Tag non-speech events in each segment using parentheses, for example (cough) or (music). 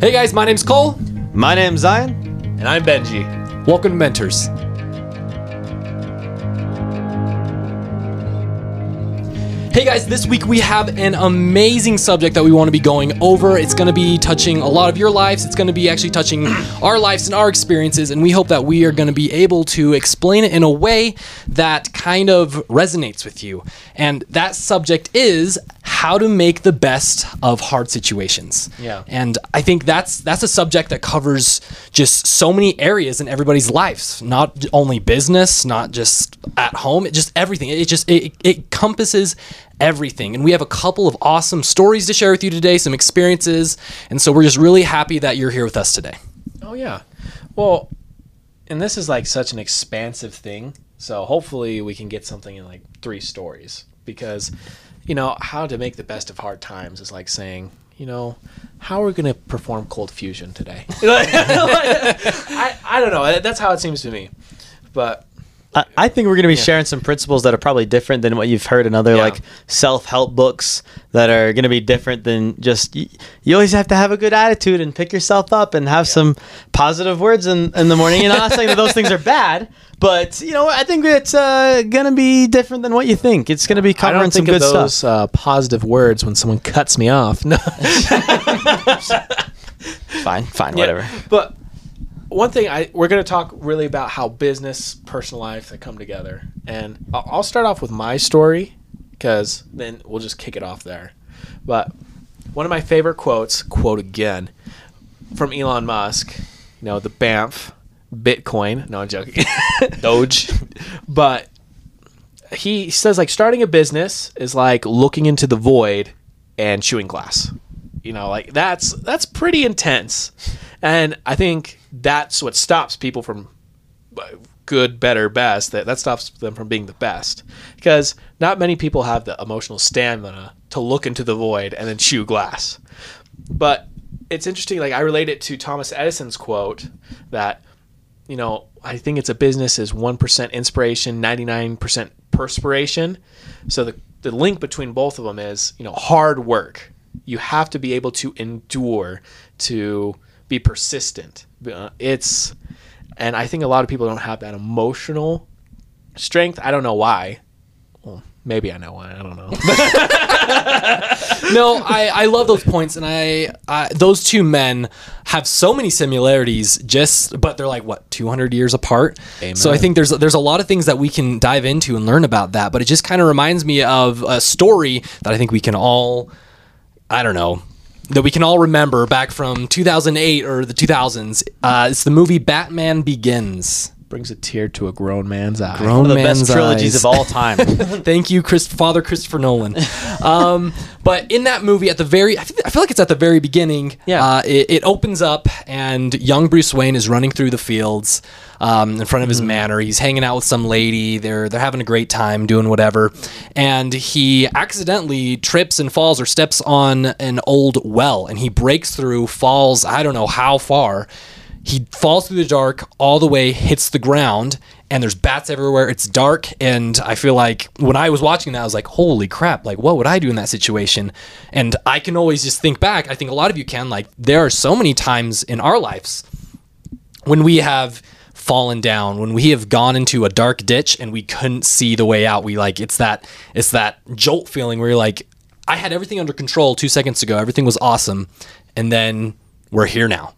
Hey guys, my name's Cole. My name's Zion. And I'm Benji. Welcome to Mentors. Hey guys, this week we have an amazing subject that we want to be going over. It's going to be touching a lot of your lives. It's going to be actually touching (clears throat) our lives and our experiences, and we hope that we are going to be able to explain it in a way that kind of resonates with you. And that subject is how to make the best of hard situations. Yeah. And I think that's that's a subject that covers just so many areas in everybody's lives, not only business, not just at home, it just everything. It just it, it encompasses everything. And we have a couple of awesome stories to share with you today, some experiences, and so we're just really happy that you're here with us today. Oh yeah. Well, and this is like such an expansive thing. So hopefully we can get something in like three stories because you know, how to make the best of hard times is like saying, you know, how are we going to perform cold fusion today? (laughs) (laughs) I, I don't know. That's how it seems to me. But I, I think we're going to be sharing some principles that are probably different than what you've heard in other Yeah. like self-help books that are going to be different than just you, you always have to have a good attitude and pick yourself up and have some positive words in, in the morning. And I'm not saying that those things are bad, but you know, I think it's uh, going to be different than what you think. It's going to be covering I don't some think good of those stuff. uh, positive words when someone cuts me off. No. (laughs) (laughs) Fine, fine, Yeah, whatever. But one thing I we're going to talk really about how business, personal life that come together, and I'll, I'll start off with my story because then we'll just kick it off there. But one of my favorite quotes, quote again, from Elon Musk, you know, the Banff Bitcoin. No, I'm joking. (laughs) Doge. but he says like starting a business is like looking into the void and chewing glass you know like that's that's pretty intense and i think that's what stops people from uh, good better best that that stops them from being the best because not many people have the emotional stamina to look into the void and then chew glass but it's interesting like i relate it to thomas edison's quote that you know, I think it's a business is 1% inspiration, 99% perspiration. So the, the link between both of them is, you know, hard work. You have to be able to endure, to be persistent. Uh, It's, and I think a lot of people don't have that emotional strength. I don't know why. Well, maybe I know why. I don't know. no, I, I love those points, and I, I those two men have so many similarities. Just but they're like what 200 years apart. So I think there's there's a lot of things that we can dive into and learn about that. But it just kind of reminds me of a story that I think we can all, I don't know. That we can all remember back from 2008 or the 2000s. Uh, it's the movie Batman Begins. Brings a tear to a grown man's eye. Grown One of the man's best trilogies eyes. of all time. (laughs) Thank you, Chris, Father Christopher Nolan. Um, but in that movie, at the very, I, think, I feel like it's at the very beginning. Yeah. Uh, it, it opens up, and young Bruce Wayne is running through the fields um, in front of his manor. He's hanging out with some lady. They're they're having a great time doing whatever, and he accidentally trips and falls or steps on an old well, and he breaks through, falls. I don't know how far. He falls through the dark all the way, hits the ground, and there's bats everywhere. It's dark, and I feel like when I was watching that, I was like, "Holy crap! Like, what would I do in that situation?" And I can always just think back. I think a lot of you can. Like, there are so many times in our lives when we have fallen down when we have gone into a dark ditch and we couldn't see the way out we like it's that it's that jolt feeling where you're like i had everything under control two seconds ago everything was awesome and then we're here now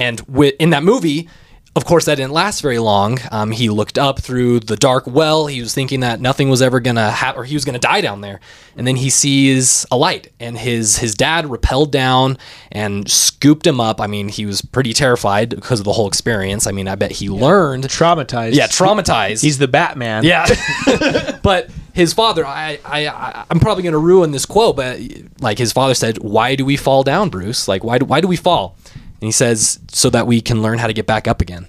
and wi- in that movie of course that didn't last very long um, he looked up through the dark well he was thinking that nothing was ever gonna happen or he was gonna die down there and then he sees a light and his his dad rappelled down and scooped him up i mean he was pretty terrified because of the whole experience i mean i bet he learned Traumatized. yeah traumatized He's the Batman. yeah, (laughs) (laughs) but his father, I, I, I I'm probably going to ruin this quote, but like his father said, "Why do we fall down, Bruce? Like why do why do we fall?" And he says, "So that we can learn how to get back up again."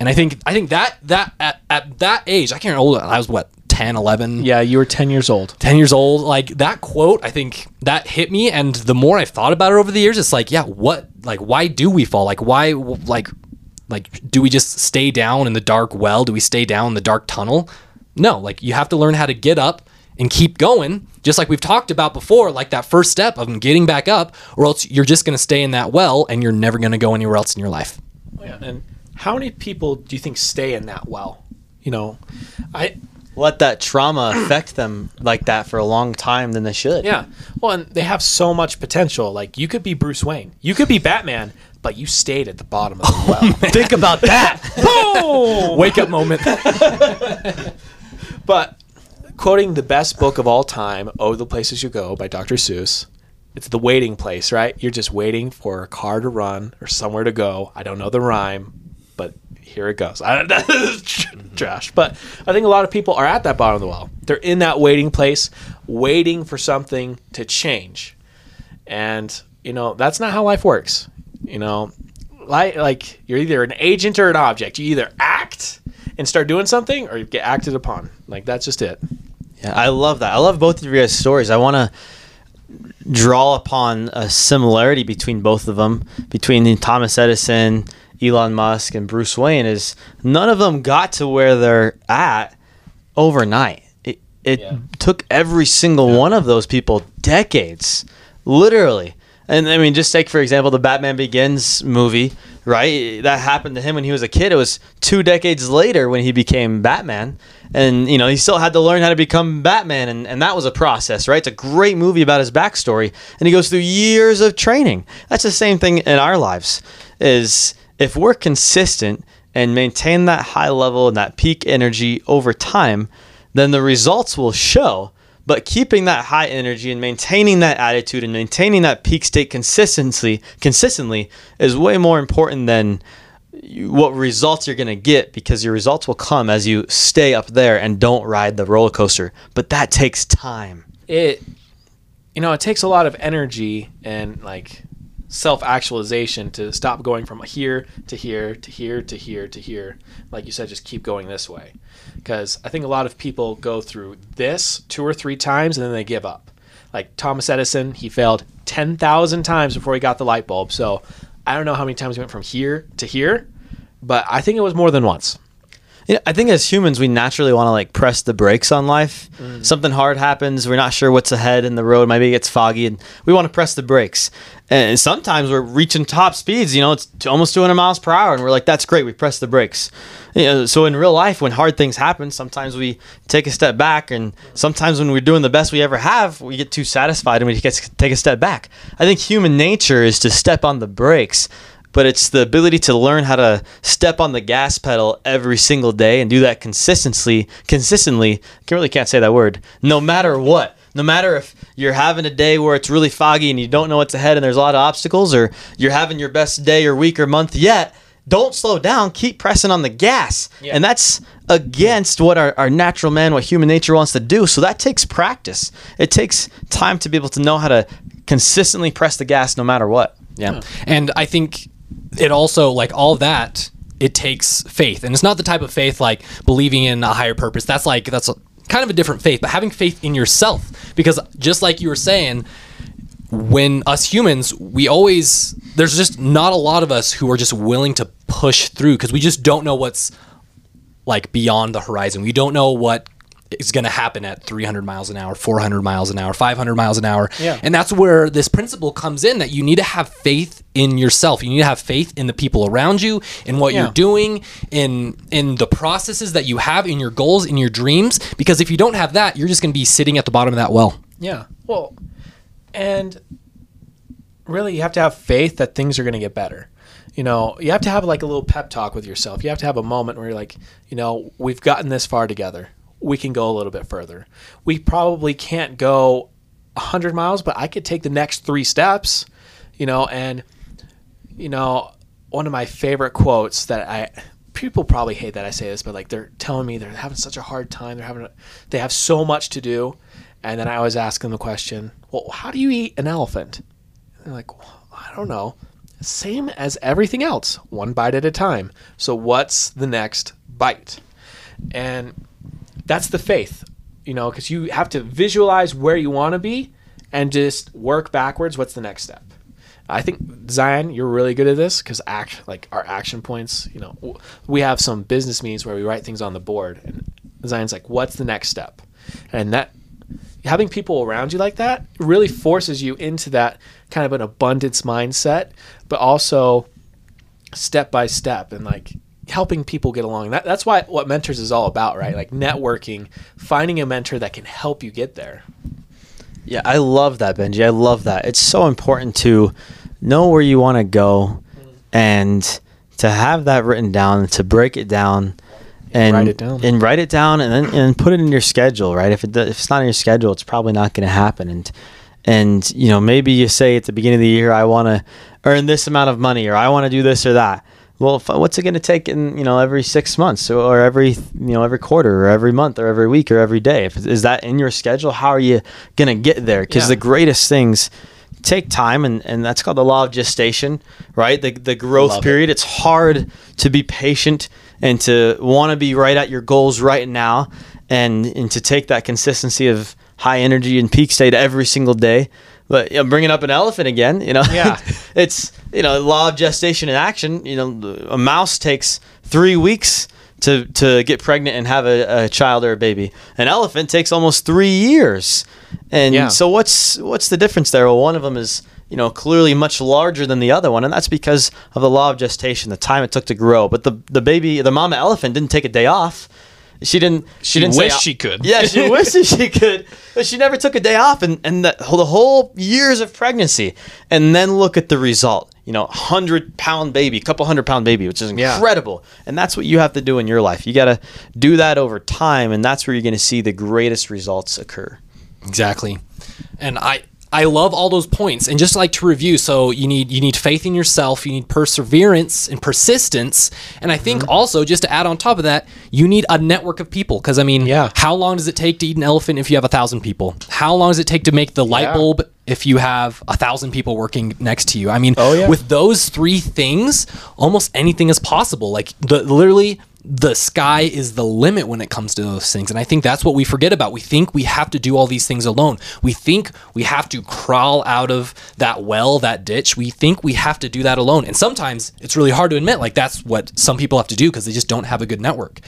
And I think I think that that at, at that age, I can't remember I was. What 10, 11? Yeah, you were 10 years old. 10 years old like that quote i think that hit me and the more i've thought about it over the years it's like yeah what like why do we fall like why like like do we just stay down in the dark well do we stay down in the dark tunnel no like you have to learn how to get up and keep going, just like we've talked about before, like that first step of getting back up, or else you're just going to stay in that well and you're never going to go anywhere else in your life. Oh, yeah. And how many people do you think stay in that well? You know, I Let that trauma (clears throat) affect them like that for a long time than they should. yeah. Well, and they have so much potential. Like you could be Bruce Wayne, you could be Batman, but you stayed at the bottom of the oh, well. Think about that. (laughs) Boom! Wake up moment. (laughs) But quoting the best book of all time, "Oh, the Places You Go" by Dr. Seuss. It's the waiting place, right? You're just waiting for a car to run or somewhere to go. I don't know the rhyme, but here it goes. I don't (laughs) trash. But I think a lot of people are at that bottom of the well. They're in that waiting place, waiting for something to change. And, you know, that's not how life works. You know, like, like you're either an agent or an object. You either act and start doing something or you get acted upon. Like, that's just it. Yeah, I love that. I love both of your guys' stories. I want to draw upon a similarity between both of them, between Thomas Edison, Elon Musk, and Bruce Wayne. Is none of them got to where they're at overnight. It, it Yeah. took every single one of those people decades, literally. And I mean, just take for example the Batman Begins movie, right? That happened to him when he was a kid. It was two decades later when he became Batman, and you know he still had to learn how to become Batman, and, and that was a process, right? It's a great movie about his backstory, and he goes through years of training. That's the same thing in our lives. Is if we're consistent and maintain that high level and that peak energy over time, then the results will show. But keeping that high energy and maintaining that attitude and maintaining that peak state consistently, consistently is way more important than what results you're going to get because your results will come as you stay up there and don't ride the roller coaster. But that takes time. it you know it takes a lot of energy and like self-actualization to stop going from here to here to here to here to here like you said just keep going this way because i think a lot of people go through this two or three times and then they give up like thomas edison he failed 10,000 times before he got the light bulb so i don't know how many times he went from here to here but i think it was more than once Yeah, I think as humans, we naturally want to like press the brakes on life. Mm. Something hard happens, we're not sure what's ahead in the road. Maybe it gets foggy, and we want to press the brakes. And sometimes we're reaching top speeds. You know, it's almost 200 miles per hour, and we're like, "That's great, we press the brakes." You know, so in real life, when hard things happen, sometimes we take a step back, and sometimes when we're doing the best we ever have, we get too satisfied and we take a step back. I think human nature is to step on the brakes but it's the ability to learn how to step on the gas pedal every single day and do that consistently consistently I really can't say that word no matter what no matter if you're having a day where it's really foggy and you don't know what's ahead and there's a lot of obstacles or you're having your best day or week or month yet don't slow down keep pressing on the gas Yeah. and that's against what our, our natural man what human nature wants to do so that takes practice it takes time to be able to know how to consistently press the gas no matter what Yeah. And I think it also like all that it takes faith. And it's not the type of faith like believing in a higher purpose. That's like that's a, kind of a different faith, but having faith in yourself because just like you were saying when us humans, we always there's just not a lot of us who are just willing to push through because we just don't know what's like beyond the horizon. We don't know what is going to happen at 300 miles an hour, 400 miles an hour, 500 miles an hour. Yeah. And that's where this principle comes in that you need to have faith in yourself. You need to have faith in the people around you, in what Yeah. you're doing, in in the processes that you have in your goals, in your dreams because if you don't have that, you're just going to be sitting at the bottom of that well. Yeah. Well, and really, you have to have faith that things are going to get better. You know, you have to have like a little pep talk with yourself. You have to have a moment where you're like, you know, we've gotten this far together. We can go a little bit further. We probably can't go 100 miles, but I could take the next three steps, you know, and, you know, one of my favorite quotes that I, people probably hate that I say this, but like they're telling me they're having such a hard time. They're having, a, they have so much to do. And then I always ask them the question, well, how do you eat an elephant? And they're like, well, I don't know. Same as everything else, one bite at a time. So what's the next bite? And that's the faith, you know, because you have to visualize where you want to be and just work backwards. What's the next step? I think Zion, you're really good at this because act like our action points. You know, we have some business meetings where we write things on the board, and Zion's like, "What's the next step?" And that having people around you like that really forces you into that kind of an abundance mindset, but also step by step and like helping people get along. That, that's why what mentors is all about, right? Like networking, finding a mentor that can help you get there. Yeah, I love that, Benji. I love that. It's so important to know where you want to go and to have that written down, to break it down and write it down. and write it down and then and put it in your schedule, right? If it if it's not in your schedule, it's probably not going to happen and and you know, maybe you say at the beginning of the year I want to earn this amount of money or I want to do this or that. Well, what's it going to take in you know every six months or, every you know every quarter or every month or every week or every day? If, is that in your schedule? How are you going to get there? Because Yeah. the greatest things take time, and, and that's called the law of gestation, right? The the growth Love it. period. It's hard to be patient and to want to be right at your goals right now, and and to take that consistency of high energy and peak state every single day. But you know, bringing up an elephant again, you know, Yeah. (laughs) it's you know law of gestation in action. You know, a mouse takes three weeks to to get pregnant and have a, a child or a baby. An elephant takes almost three years. And Yeah. so what's what's the difference there? Well, one of them is you know clearly much larger than the other one, and that's because of the law of gestation, the time it took to grow. But the the baby, the mama elephant, didn't take a day off. She didn't. She, She didn't say, she could. Yeah, she (laughs) wishes she could, but she never took a day off, and and the, the whole years of pregnancy, and then look at the result. You know, hundred pound baby, couple hundred pound baby, which is Yeah. incredible, and that's what you have to do in your life. You got to do that over time, and that's where you're going to see the greatest results occur. Exactly. And I I love all those points. And just like to review, so you need you need faith in yourself, you need perseverance and persistence, and I mm-hmm. think also just to add on top of that, you need a network of people because I mean, Yeah. how long does it take to eat an elephant if you have a thousand people? How long does it take to make the light Yeah. bulb if you have a thousand people working next to you? I mean, Oh, yeah. with those three things, almost anything is possible. Like the literally the sky is the limit when it comes to those things. And I think that's what we forget about. We think we have to do all these things alone. We think we have to crawl out of that well, that ditch. We think we have to do that alone. And sometimes it's really hard to admit like that's what some people have to do because they just don't have a good network.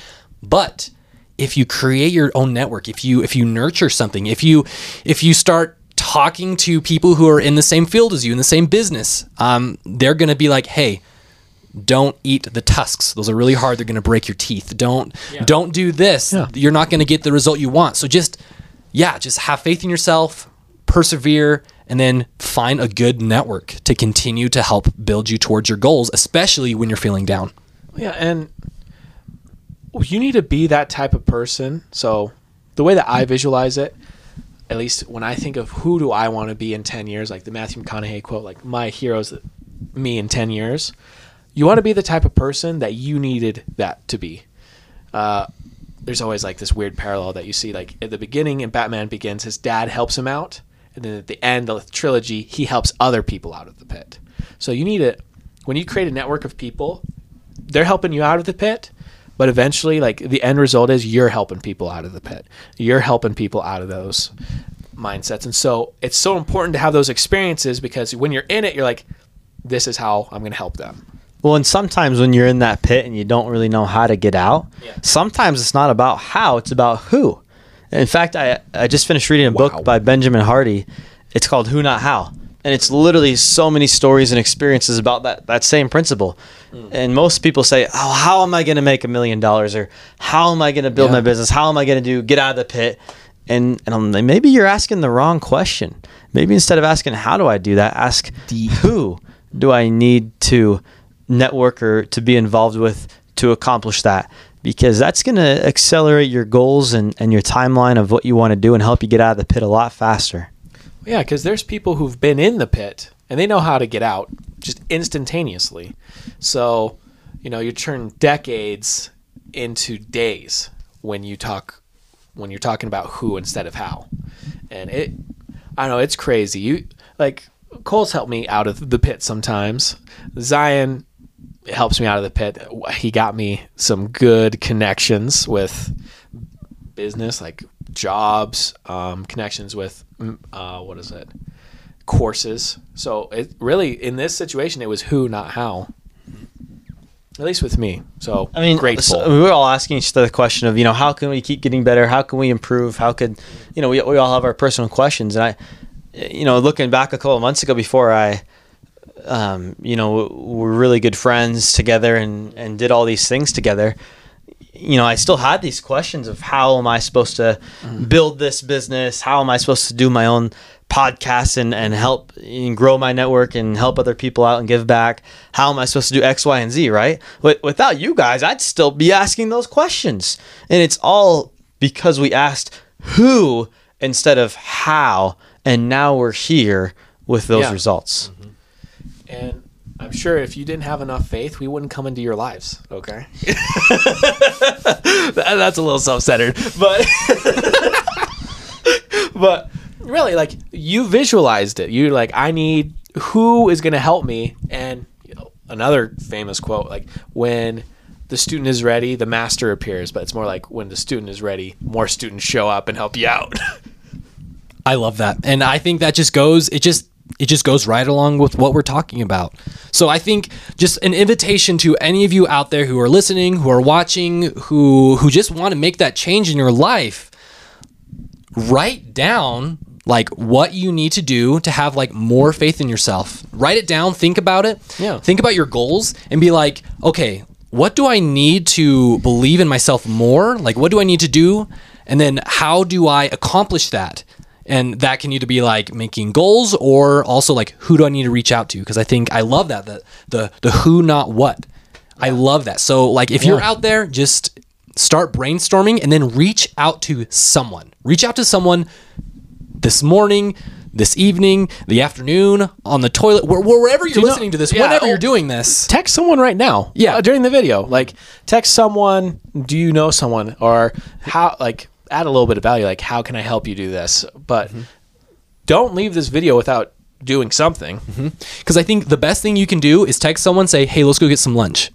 But if you create your own network, if you if you nurture something, if you if you start talking to people who are in the same field as you in the same business, um, they're gonna be like, hey, don't eat the tusks. Those are really hard. They're gonna break your teeth. Don't don't do this. You're not gonna get the result you want. So just yeah, just have faith in yourself, persevere, and then find a good network to continue to help build you towards your goals, especially when you're feeling down. Yeah, and you need to be that type of person. So the way that I visualize it, at least when I think of who do I want to be in 10 years, like the Matthew McConaughey quote, like my heroes me in 10 years, you want to be the type of person that you needed that to be. Uh, there's always like this weird parallel that you see like at the beginning in Batman Begins, his dad helps him out, and then at the end of the trilogy, he helps other people out of the pit. So you need it when you create a network of people, they're helping you out of the pit, but eventually like the end result is you're helping people out of the pit. You're helping people out of those mindsets. And so it's so important to have those experiences because when you're in it, you're like, this is how I'm going to help them. Well, and sometimes when you're in that pit and you don't really know how to get out, sometimes it's not about how, it's about who. In fact, I, I just finished reading a Wow. book by Benjamin Hardy. It's called Who Not How. And it's literally so many stories and experiences about that, that same principle. Hmm. And most people say, Oh, how am I going to make a million dollars? Or how am I going to build Yeah. my business? How am I going to do get out of the pit? And, and like, maybe you're asking the wrong question. Maybe instead of asking, How do I do that? ask, Who do I need to network or to be involved with to accomplish that because that's going to accelerate your goals and, and your timeline of what you want to do and help you get out of the pit a lot faster. Yeah, because there's people who've been in the pit and they know how to get out just instantaneously. So, you know, you turn decades into days when you talk when you're talking about who instead of how. And it I don't know, it's crazy. You like Cole's helped me out of the pit sometimes. Zion helps me out of the pit. He got me some good connections with business, like jobs, um, connections with uh, what is it, courses. So it really in this situation it was who, not how. At least with me. So I mean, grateful. so we were all asking each other the question of, you know, how can we keep getting better? How can we improve? How could, you know, we, we all have our personal questions. And I, you know, looking back a couple of months ago before I, um, you know, we're really good friends together and, and did all these things together, you know, I still had these questions of how am I supposed to build this business? How am I supposed to do my own podcast and, and help and grow my network and help other people out and give back? How am I supposed to do X, Y, and Z, right? But without you guys, I'd still be asking those questions. And it's all because we asked who instead of how. And now we're here with those Yeah. results. And I'm sure if you didn't have enough faith, we wouldn't come into your lives. Okay. (laughs) That- that's a little self-centered, but (laughs) but really, like you visualized it. You're like, I need who is going to help me, and you know, another famous quote, like when the student is ready, the master appears. But it's more like when the student is ready, more students show up and help you out. (laughs) I love that. And I think that just goes it just it just goes right along with what we're talking about. So I think just an invitation to any of you out there who are listening, who are watching, who who just want to make that change in your life, write down like what you need to do to have like more faith in yourself. Write it down, think about it. Yeah. Think about your goals and be like, okay, what do I need to believe in myself more? Like what do I need to do? And then how do I accomplish that? And that can either be like making goals or also like who do I need to reach out to? Because I think I love that the the the who not what. I love that. So like if you're out there, just start brainstorming and then reach out to someone. Reach out to someone this morning, this evening, the afternoon, on the toilet, where, wherever you're you know- listening to this, yeah, whenever oh, you're doing this. text someone right now. Yeah. uh, during the video, like text someone. Do you know someone or how? Like add a little bit of value. Like how can I help you do this? But mm-hmm. don't leave this video without doing something. Mm-hmm. Because I think the best thing you can do is text someone, say, hey, let's go get some lunch.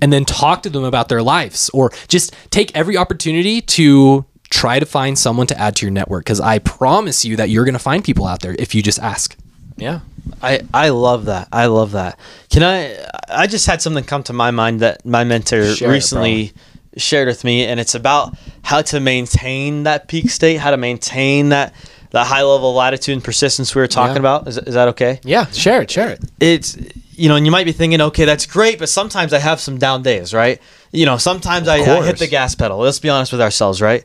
And then talk to them about their lives or just take every opportunity to try to find someone to add to your network. Because I promise you that you're going to find people out there if you just ask. Yeah. I, I love that. I love that. Can I? I just had something come to my mind that my mentor Share it, recently shared with me, and it's about how to maintain that peak state, how to maintain that that high level of latitude and persistence we were talking Yeah. about. Is, is that okay? Yeah. Share it. Share it. It's you know, and you might be thinking, okay, that's great, but sometimes I have some down days, right? You know, sometimes I, I hit the gas pedal. Let's be honest with ourselves, right?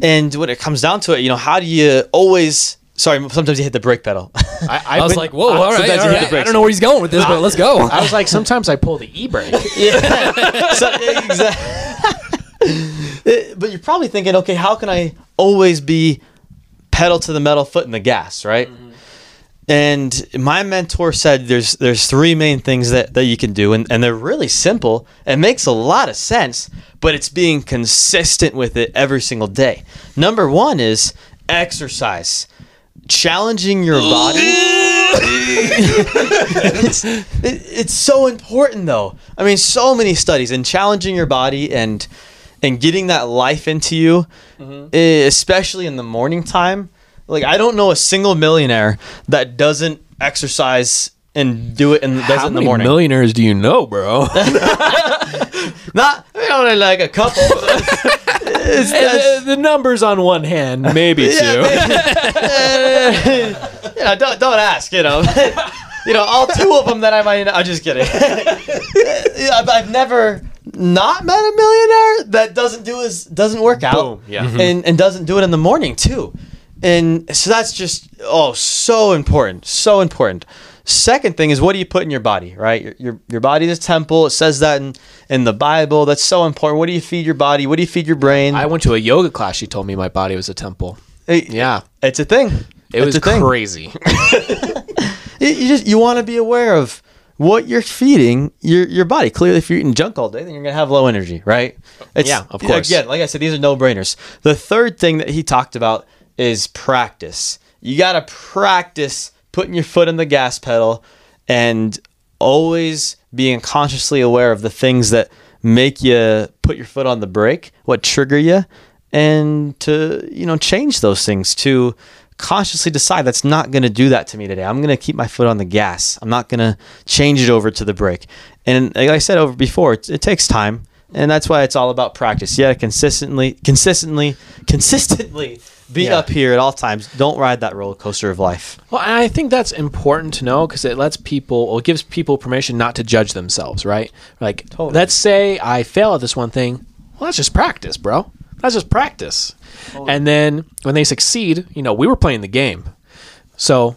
And when it comes down to it, you know, how do you always? Sorry, sometimes you hit the brake pedal. (laughs) I, I was like, whoa, all right. sometimes you hit the right. I don't know where he's going with this, but let's go. I was like, sometimes I pull the e brake. (laughs) so, exactly. (laughs) Eh, but you're probably thinking, okay, how can I always be pedal to the metal, foot in the gas, right? Mm-hmm. And my mentor said there's there's three main things that, that you can do, and, and they're really simple. It makes a lot of sense, but it's being consistent with it every single day. Number one is exercise. Challenging your body. (laughs) it's, it, it's so important though. I mean, so many studies and challenging your body and and getting that life into you, eh, especially in the morning time. Like I don't know a single millionaire that doesn't exercise and do it and does How it in the many morning. millionaires do you know, bro? (laughs) (laughs) Not I only like a couple. (laughs) It's- that's- the, the numbers on one hand, maybe two. you know, don't don't ask. You know, you know, all two of them that I might. I'm just kidding. Yeah, I've, I've never not met a millionaire that doesn't do his doesn't work out. Boom, yeah. Mhm. and and doesn't do it in the morning too, and so that's just oh so important, so important. Second thing is what do you put in your body, right? Your your, your body is a temple. It says that in, in the Bible. That's so important. What do you feed your body? What do you feed your brain? I went to a yoga class. She told me my body was a temple. It- Yeah. it's a thing. It It's was crazy. (laughs) you you just you want to be aware of what you're feeding your your body. Clearly, if you're eating junk all day, then you're gonna have low energy, right? It's, Yeah, of course. Again, like I said, these are no brainers. The third thing that he talked about is practice. You gotta practice putting your foot in the gas pedal and always being consciously aware of the things that make you put your foot on the brake, what trigger you, and to you know change those things to consciously decide that's not going to do that to me today. I'm going to keep my foot on the gas. I'm not going to change it over to the brake. And like I said over before, it, it takes time, and that's why it's all about practice. Yeah, consistently, consistently, consistently be Yeah. up here at all times. Don't ride that roller coaster of life. Well, I think that's important to know because it lets people, or it gives people permission not to judge themselves, right? Like, Totally. let's say I fail at this one thing. Well, that's just practice, bro. That's just practice. And then when they succeed, you know, we were playing the game. So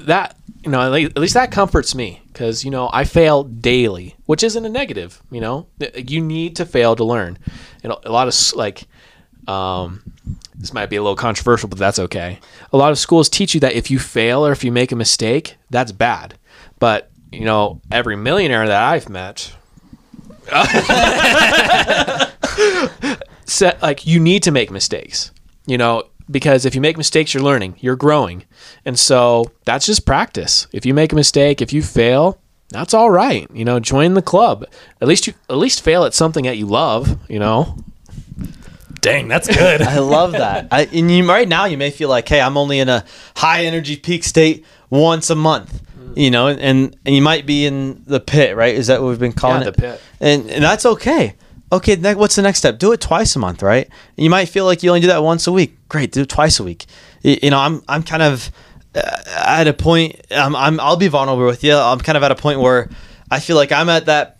that, you know, at least that comforts me because, you know, I fail daily, which isn't a negative, you know? You need to fail to learn. And a a lot of, like, um, this might be a little controversial, but that's okay. A lot of schools teach you that if you fail or if you make a mistake, that's bad. But, you know, every millionaire that I've met, (laughs) said, like, you need to make mistakes, you know, because if you make mistakes, you're learning, you're growing. And so that's just practice. If you make a mistake, if you fail, that's all right. You know, join the club. At least you, at least fail at something that you love, you know? Dang, that's good. I love that. I, and you, right now, you may feel like, hey, I'm only in a high energy peak state once a month. You know, and and you might be in the pit, right? Is that what we've been calling Yeah, it? the pit. And and that's okay. Okay, what's the next step? Do it twice a month, right? And you might feel like you only do that once a week. Great, do it twice a week. You know, I'm I'm kind of uh, at a point. I'm, I'm I'll be vulnerable with you. I'm kind of at a point where I feel like I'm at that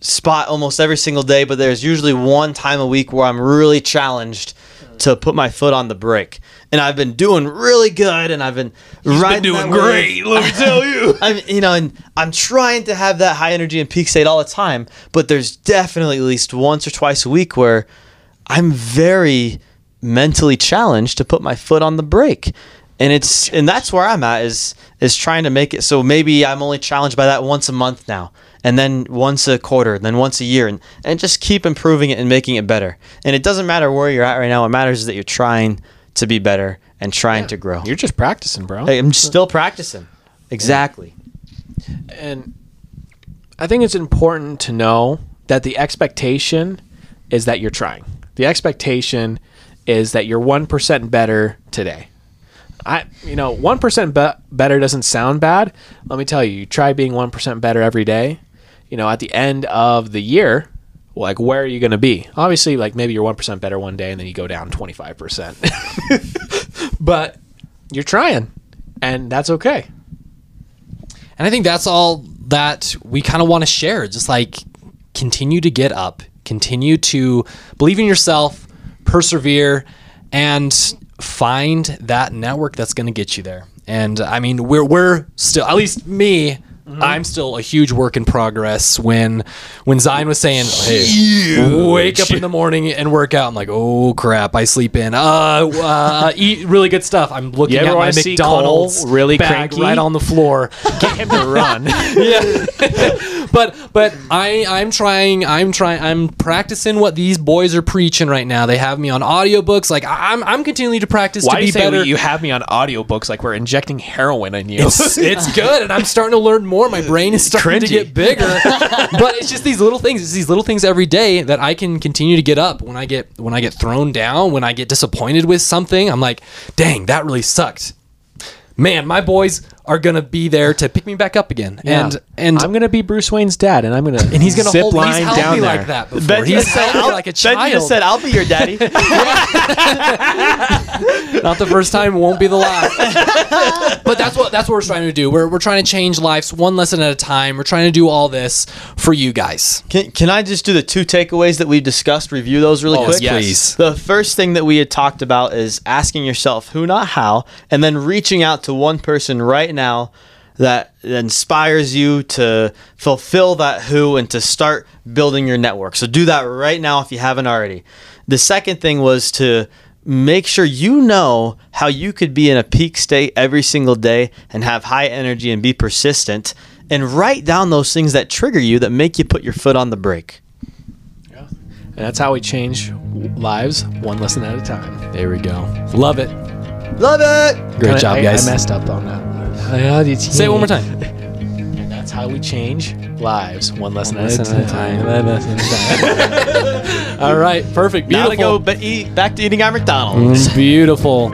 spot almost every single day, but there's usually one time a week where I'm really challenged to put my foot on the brake. And I've been doing really good, and I've been riding that wave. Let me tell you. (laughs) I'm, you know, and I'm trying to have that high energy and peak state all the time, but there's definitely at least once or twice a week where I'm very mentally challenged to put my foot on the brake. And it's and that's where I'm at is is trying to make it so maybe I'm only challenged by that once a month now. And then once a quarter, then once a year, and, and just keep improving it and making it better. And it doesn't matter where you're at right now. What matters is that you're trying to be better and trying to grow. You're just practicing, bro. I'm still practicing. Exactly. and I think it's important to know that the expectation is that you're trying. The expectation is that you're 1% better today. I you know, 1% be- better doesn't sound bad. Let me tell you, you try being 1% better every day. You know, at the end of the year, like where are you going to be? Obviously, like maybe you're 1% better one day and then you go down 25%. (laughs) but you're trying and that's okay. And I think that's all that we kind of want to share. Just like continue to get up, continue to believe in yourself, persevere, and find that network that's going to get you there. And I mean, we're we're still, at least me. I'm still a huge work in progress. When when Zion was saying, "Hey, wake up in the morning and work out," I'm like, "Oh crap, I sleep in." Uh, uh eat really good stuff. I'm looking at my McDonald's really bag cranky? right on the floor. (laughs) Get him to run. (laughs) yeah (laughs) but but i i'm trying i'm trying i'm practicing what these boys are preaching right now they have me on audiobooks like i'm i'm continuing to practice Why to be better you have me on audiobooks like we're injecting heroin in you? it's, it's good and i'm starting to learn more my brain is starting to get bigger. (laughs) But it's just these little things it's these little things every day that i can continue to get up. When i get when i get thrown down when i get disappointed with something i'm like dang that really sucked man my boys are gonna be there to pick me back up again and and I'm gonna be Bruce Wayne's dad, and I'm gonna and he's gonna zip hold line he's down me there. like that before. Ben he's just said, me I'll, like a Ben child. just said, "I'll be your daddy." (laughs) (laughs) Not the first time, won't be the last. but that's what that's what we're trying to do. We're, we're trying to change lives one lesson at a time. We're trying to do all this for you guys. Can, can I just do the two takeaways that we've discussed? Review those really Oh, quick, yes, please. The first thing that we had talked about is asking yourself who, not how, and then reaching out to one person right now that inspires you to fulfill that who and to start building your network. So do that right now if you haven't already. The second thing was to make sure you know how you could be in a peak state every single day and have high energy and be persistent and write down those things that trigger you that make you put your foot on the brake. And that's how we change lives, one lesson at a time. There we go. Love it. Love it. Great I- job, I, guys. I messed up on that. How did you Say it one more time. (laughs) And that's how we change lives, one lesson, lesson at a time. One lesson at a time. (laughs) All right. Perfect. Now Beautiful. to go ba- eat, back to eating our McDonald's. Mm, beautiful.